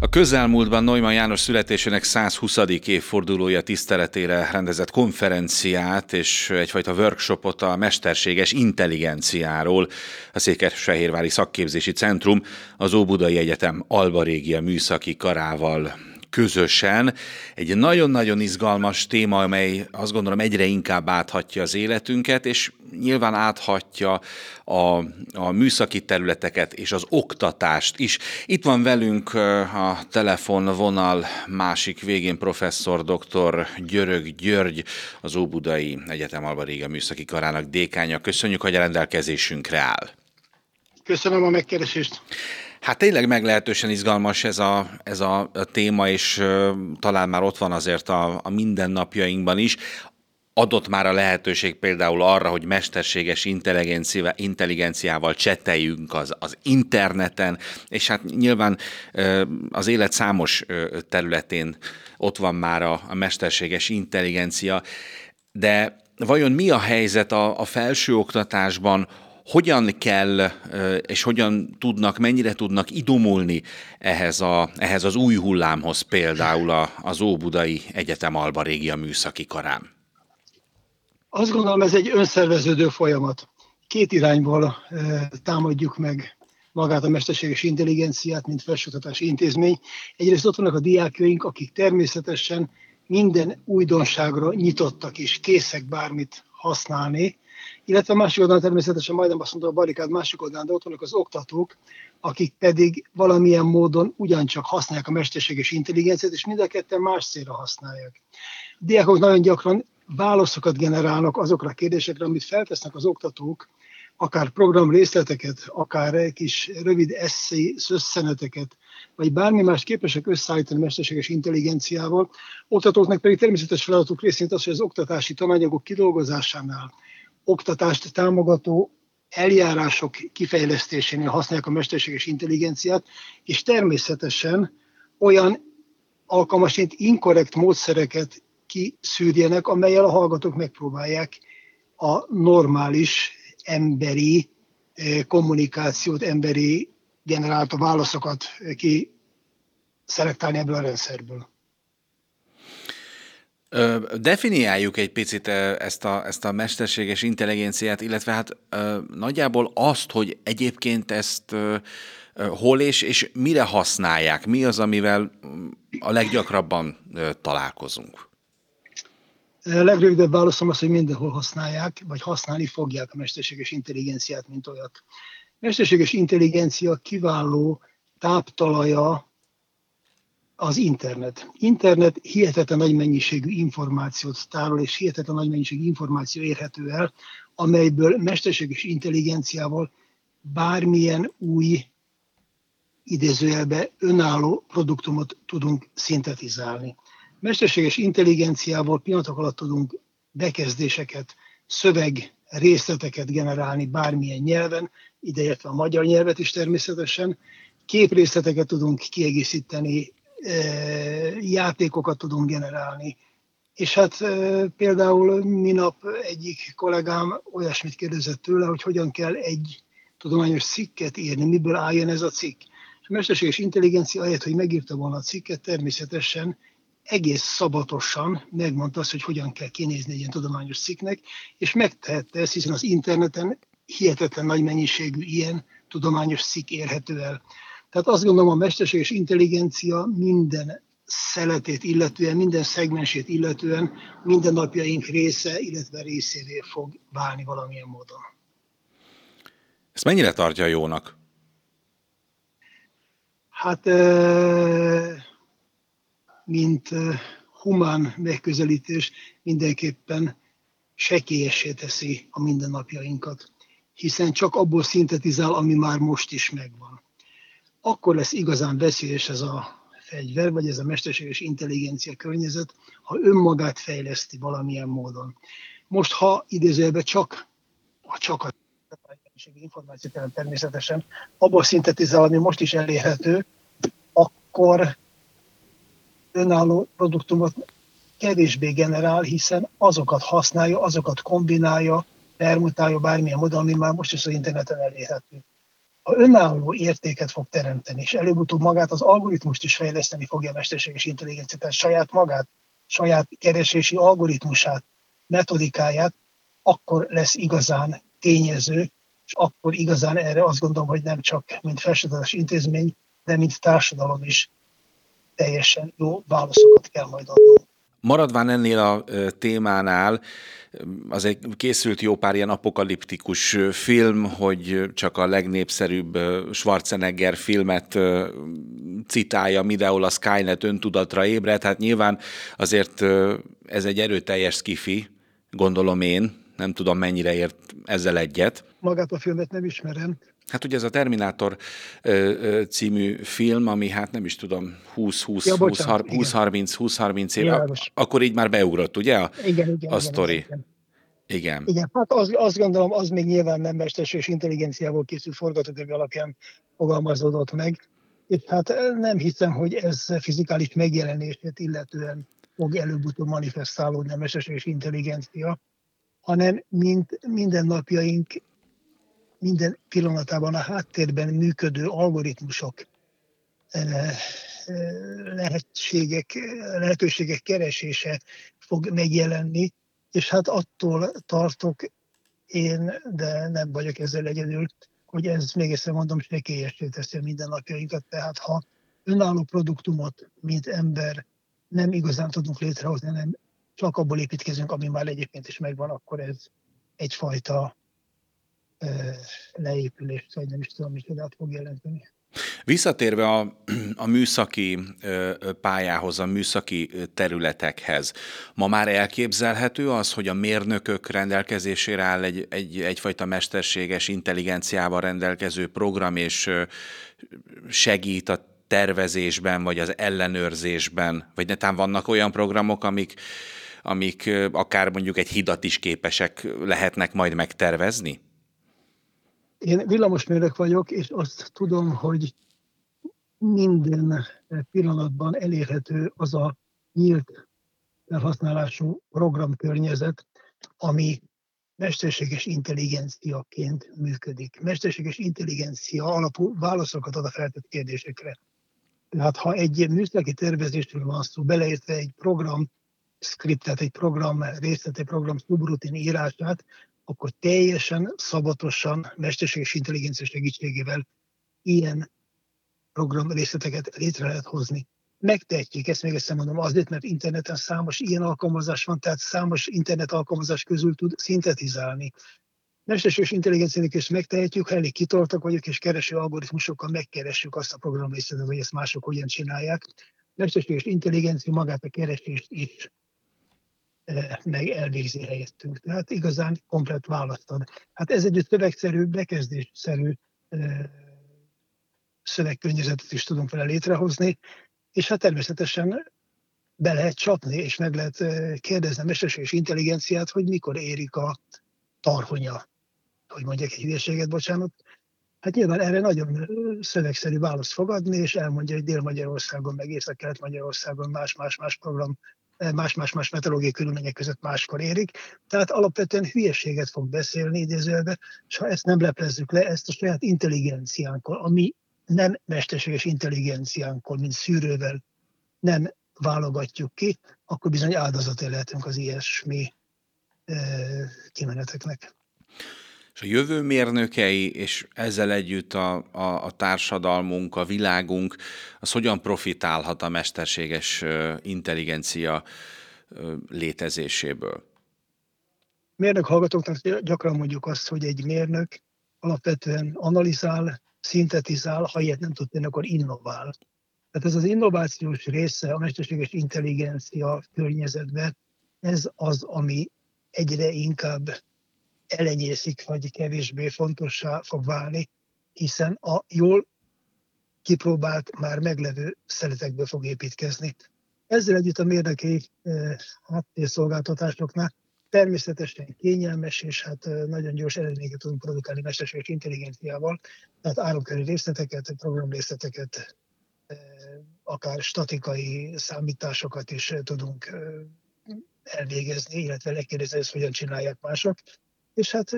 A közelmúltban Neumann János születésének 120. évfordulója tiszteletére rendezett konferenciát és egyfajta workshopot a mesterséges intelligenciáról a Székesfehérvári Szakképzési Centrum az Óbudai Egyetem Alba Régia műszaki karával közösen. Egy nagyon-nagyon izgalmas téma, amely azt gondolom egyre inkább áthatja az életünket, és nyilván áthatja a, a műszaki területeket és az oktatást is. Itt van velünk a telefonvonal másik végén professzor dr. Györög György, az Óbudai Egyetem Alba Réga Műszaki Karának dékánya. Köszönjük, hogy a rendelkezésünkre áll. Köszönöm a megkeresést. Hát tényleg meglehetősen izgalmas ez a, ez a téma, és talán már ott van azért a, a mindennapjainkban is. Adott már a lehetőség például arra, hogy mesterséges intelligenciával, intelligenciával cseteljünk az, az interneten, és hát nyilván az élet számos területén ott van már a, a mesterséges intelligencia, de vajon mi a helyzet a, a felsőoktatásban, hogyan kell és hogyan tudnak, mennyire tudnak idomulni ehhez, a, ehhez az új hullámhoz például az Óbudai Egyetem Alba Régia Műszaki Karán? Azt gondolom, ez egy önszerveződő folyamat. Két irányból támadjuk meg magát a mesterséges intelligenciát, mint felsőoktatási intézmény. Egyrészt ott vannak a diákjaink, akik természetesen minden újdonságra nyitottak és készek bármit használni, illetve a másik oldalon természetesen majdnem azt mondta a barikád másik oldalán, de ott vannak az oktatók, akik pedig valamilyen módon ugyancsak használják a mesterséges intelligenciát, és mind a ketten más célra használják. A diákok nagyon gyakran válaszokat generálnak azokra a kérdésekre, amit feltesznek az oktatók, akár program részleteket, akár kis rövid eszély, szösszeneteket, vagy bármi más képesek összeállítani mesterséges intelligenciával. Oktatóknak pedig természetes feladatuk részint az, hogy az oktatási tananyagok kidolgozásánál, oktatást támogató eljárások kifejlesztésénél használják a mesterséges intelligenciát, és természetesen olyan alkalmasint inkorrekt módszereket kiszűrjenek, amelyel a hallgatók megpróbálják a normális emberi eh, kommunikációt, emberi generálta válaszokat ki szelektálni ebből a rendszerből. Definiáljuk egy picit ezt a, ezt a mesterséges intelligenciát, illetve hát nagyjából azt, hogy egyébként ezt hol és, és mire használják, mi az, amivel a leggyakrabban találkozunk? A legrövidebb válaszom az, hogy mindenhol használják, vagy használni fogják a mesterséges intelligenciát, mint olyat. Mesterséges intelligencia kiváló táptalaja az internet. Internet hihetetlen nagy mennyiségű információt tárol, és hihetetlen nagy mennyiségű információ érhető el, amelyből mesterséges intelligenciával bármilyen új idézőjelbe önálló produktumot tudunk szintetizálni. Mesterséges intelligenciával pillanatok alatt tudunk bekezdéseket, szöveg részleteket generálni bármilyen nyelven, ideértve a magyar nyelvet is természetesen, képrészleteket tudunk kiegészíteni játékokat tudunk generálni. És hát például minap egyik kollégám olyasmit kérdezett tőle, hogy hogyan kell egy tudományos cikket írni, miből álljon ez a cikk. És a mesterséges intelligencia ahelyett, hogy megírta volna a cikket, természetesen egész szabatosan megmondta azt, hogy hogyan kell kinézni egy ilyen tudományos cikknek, és megtehette ezt, hiszen az interneten hihetetlen nagy mennyiségű ilyen tudományos cikk érhető el. Tehát azt gondolom, a mesterséges intelligencia minden szeletét illetően, minden szegmensét illetően minden napjaink része, illetve részévé fog válni valamilyen módon. Ezt mennyire tartja jónak? Hát, mint humán megközelítés mindenképpen sekélyessé teszi a mindennapjainkat, hiszen csak abból szintetizál, ami már most is megvan akkor lesz igazán veszélyes ez a fegyver, vagy ez a mesterséges intelligencia környezet, ha önmagát fejleszti valamilyen módon. Most, ha idézőjelben csak, ha csak a információt természetesen, abból szintetizál, ami most is elérhető, akkor önálló produktumot kevésbé generál, hiszen azokat használja, azokat kombinálja, permutálja bármilyen módon, ami már most is az interneten elérhető. Ha önálló értéket fog teremteni, és előbb-utóbb magát az algoritmust is fejleszteni fogja a mesterséges intelligencia, tehát saját magát, saját keresési algoritmusát, metodikáját, akkor lesz igazán tényező, és akkor igazán erre azt gondolom, hogy nem csak mint felsőoktatási intézmény, de mint társadalom is teljesen jó válaszokat kell majd adnunk. Maradván ennél a témánál, egy készült jó pár ilyen apokaliptikus film, hogy csak a legnépszerűbb Schwarzenegger filmet citálja, mindenhol a Skynet öntudatra ébred, hát nyilván azért ez egy erőteljes skifi, gondolom én, nem tudom mennyire ért ezzel egyet. Magát a filmet nem ismerem, Hát ugye ez a Terminátor ö, ö, című film, ami hát nem is tudom, 20-30 év, akkor így már beugrott, ugye? A, igen, igen, a sztori. Igen. Igen. Igen, hát az, azt gondolom, az még nyilván nem mesterséges intelligenciából készült forgatókönyv alapján fogalmazódott meg. És hát nem hiszem, hogy ez fizikális megjelenését illetően fog előbb-utóbb manifestálódni a mesterséges intelligencia, hanem mint mindennapjaink minden pillanatában a háttérben működő algoritmusok eh, eh, lehetségek, lehetőségek keresése fog megjelenni, és hát attól tartok én, de nem vagyok ezzel egyedül, hogy ez még egyszer mondom, sekélyesé teszi a mindennapjainkat. Tehát ha önálló produktumot, mint ember nem igazán tudunk létrehozni, hanem csak abból építkezünk, ami már egyébként is megvan, akkor ez egyfajta leépülést, vagy nem is tudom, micsodát fog jelenteni. Visszatérve a, a műszaki pályához, a műszaki területekhez, ma már elképzelhető az, hogy a mérnökök rendelkezésére áll egy, egy, egyfajta mesterséges intelligenciával rendelkező program, és segít a tervezésben, vagy az ellenőrzésben, vagy netán vannak olyan programok, amik, amik akár mondjuk egy hidat is képesek lehetnek majd megtervezni? Én villamosmérnök vagyok, és azt tudom, hogy minden pillanatban elérhető az a nyílt felhasználású programkörnyezet, ami mesterséges intelligenciaként működik. Mesterséges intelligencia alapú válaszokat ad a feltett kérdésekre. Tehát ha egy műszaki tervezésről van szó, beleértve egy program skriptet, egy program részlet, egy program szubrutin írását, akkor teljesen szabatosan mesterséges intelligencia segítségével ilyen program részleteket létre lehet hozni. Megtehetjük, ezt még egyszer mondom, azért, mert interneten számos ilyen alkalmazás van, tehát számos internet alkalmazás közül tud szintetizálni. Mesterséges intelligenciának is megtehetjük, ha elég kitoltak vagyok, és kereső algoritmusokkal megkeressük azt a program részletet, hogy ezt mások hogyan csinálják. Mesterséges intelligencia magát a keresést is meg elvégzi helyettünk. Tehát igazán komplet választ ad. Hát ez egy szövegszerű, bekezdésszerű szövegkörnyezetet is tudunk vele létrehozni, és hát természetesen be lehet csapni, és meg lehet kérdezni a mesterséges intelligenciát, hogy mikor érik a tarhonya. Hogy mondjak egy hülyeséget, bocsánat. Hát nyilván erre nagyon szövegszerű választ fogadni, és elmondja, hogy Dél-Magyarországon, meg Észak-Kelet-Magyarországon más-más-más program más-más-más meteorológiai körülmények között máskor érik. Tehát alapvetően hülyeséget fog beszélni idézőjelbe, és ha ezt nem leplezzük le, ezt a saját intelligenciánkkal, ami nem mesterséges intelligenciánkkal, mint szűrővel nem válogatjuk ki, akkor bizony áldozaté lehetünk az ilyesmi kimeneteknek. És a jövő mérnökei, és ezzel együtt a, a, a társadalmunk, a világunk, az hogyan profitálhat a mesterséges intelligencia létezéséből? Mérnök hallgatóknak gyakran mondjuk azt, hogy egy mérnök alapvetően analizál, szintetizál, ha ilyet nem tud tenni, akkor innovál. Tehát ez az innovációs része a mesterséges intelligencia környezetben, ez az, ami egyre inkább elenyészik, vagy kevésbé fontossá fog válni, hiszen a jól kipróbált, már meglevő szeletekből fog építkezni. Ezzel együtt a mérnöki háttérszolgáltatásoknál természetesen kényelmes, és hát nagyon gyors eredményeket tudunk produkálni mesterséges intelligenciával, tehát áramköri részleteket, programrészleteket, akár statikai számításokat is tudunk elvégezni, illetve lekérdezni, ezt hogyan csinálják mások. És hát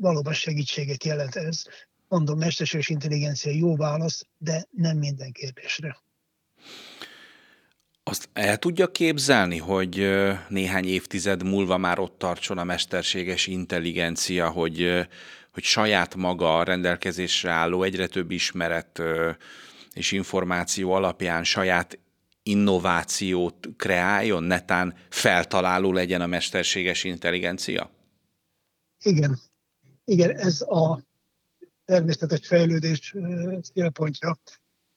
valóban segítséget jelent ez. Mondom, mesterséges intelligencia jó válasz, de nem minden kérdésre. Azt el tudja képzelni, hogy néhány évtized múlva már ott tartson a mesterséges intelligencia, hogy, hogy saját maga a rendelkezésre álló egyre több ismeret és információ alapján saját innovációt kreáljon, netán feltaláló legyen a mesterséges intelligencia? Igen. Igen, ez a természetes fejlődés célpontja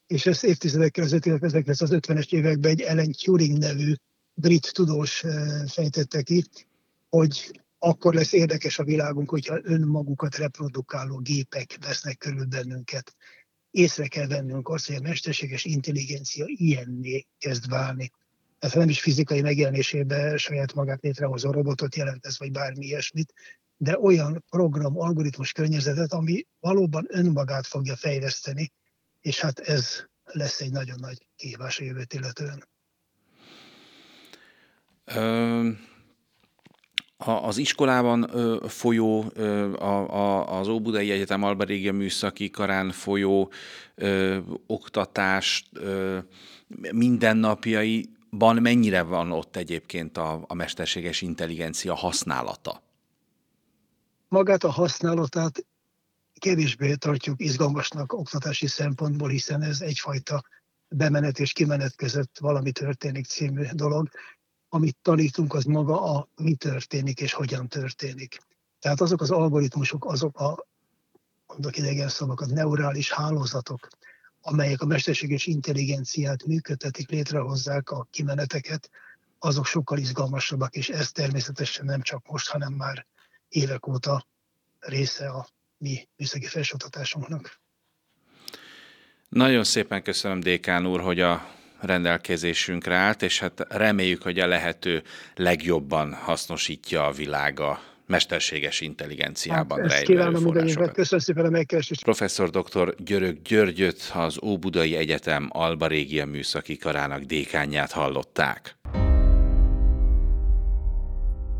és ezt évtizedekkel ezelőtt, illetve 1950-es években egy Ellen Turing nevű brit tudós fejtette ki, hogy akkor lesz érdekes a világunk, hogyha önmagukat reprodukáló gépek vesznek körül bennünket. Észre kell vennünk azt, hogy a mesterséges intelligencia ilyenné kezd válni. Tehát nem is fizikai megjelenésében saját magát létrehozó robotot jelent ez, vagy bármi ilyesmit, de olyan program, algoritmus környezetet, ami valóban önmagát fogja fejleszteni, és hát ez lesz egy nagyon nagy kihívás a jövőt illetően. Az iskolában folyó, az Óbudai Egyetem Alberégia Műszaki Karán folyó oktatás mindennapjaiban mennyire van ott egyébként a, a mesterséges intelligencia használata? Magát a használatát kevésbé tartjuk izgalmasnak oktatási szempontból, hiszen ez egyfajta bemenet és kimenet között valami történik című dolog. Amit tanítunk, az maga a mi történik és hogyan történik. Tehát azok az algoritmusok, azok a, mondok idegen szavakat, neurális hálózatok, amelyek a mesterséges intelligenciát működtetik, létrehozzák a kimeneteket, azok sokkal izgalmasabbak, és ez természetesen nem csak most, hanem már évek óta része a mi műszaki felsőoktatásunknak. Nagyon szépen köszönöm, Dékán úr, hogy a rendelkezésünkre állt, és hát reméljük, hogy a lehető legjobban hasznosítja a világa mesterséges intelligenciában hát, rejlő erőforrásokat. Köszönöm szépen a megkeresést. Professzor dr. Györök Györgyöt, az Óbudai Egyetem Alba Régia Műszaki Karának dékányát hallották.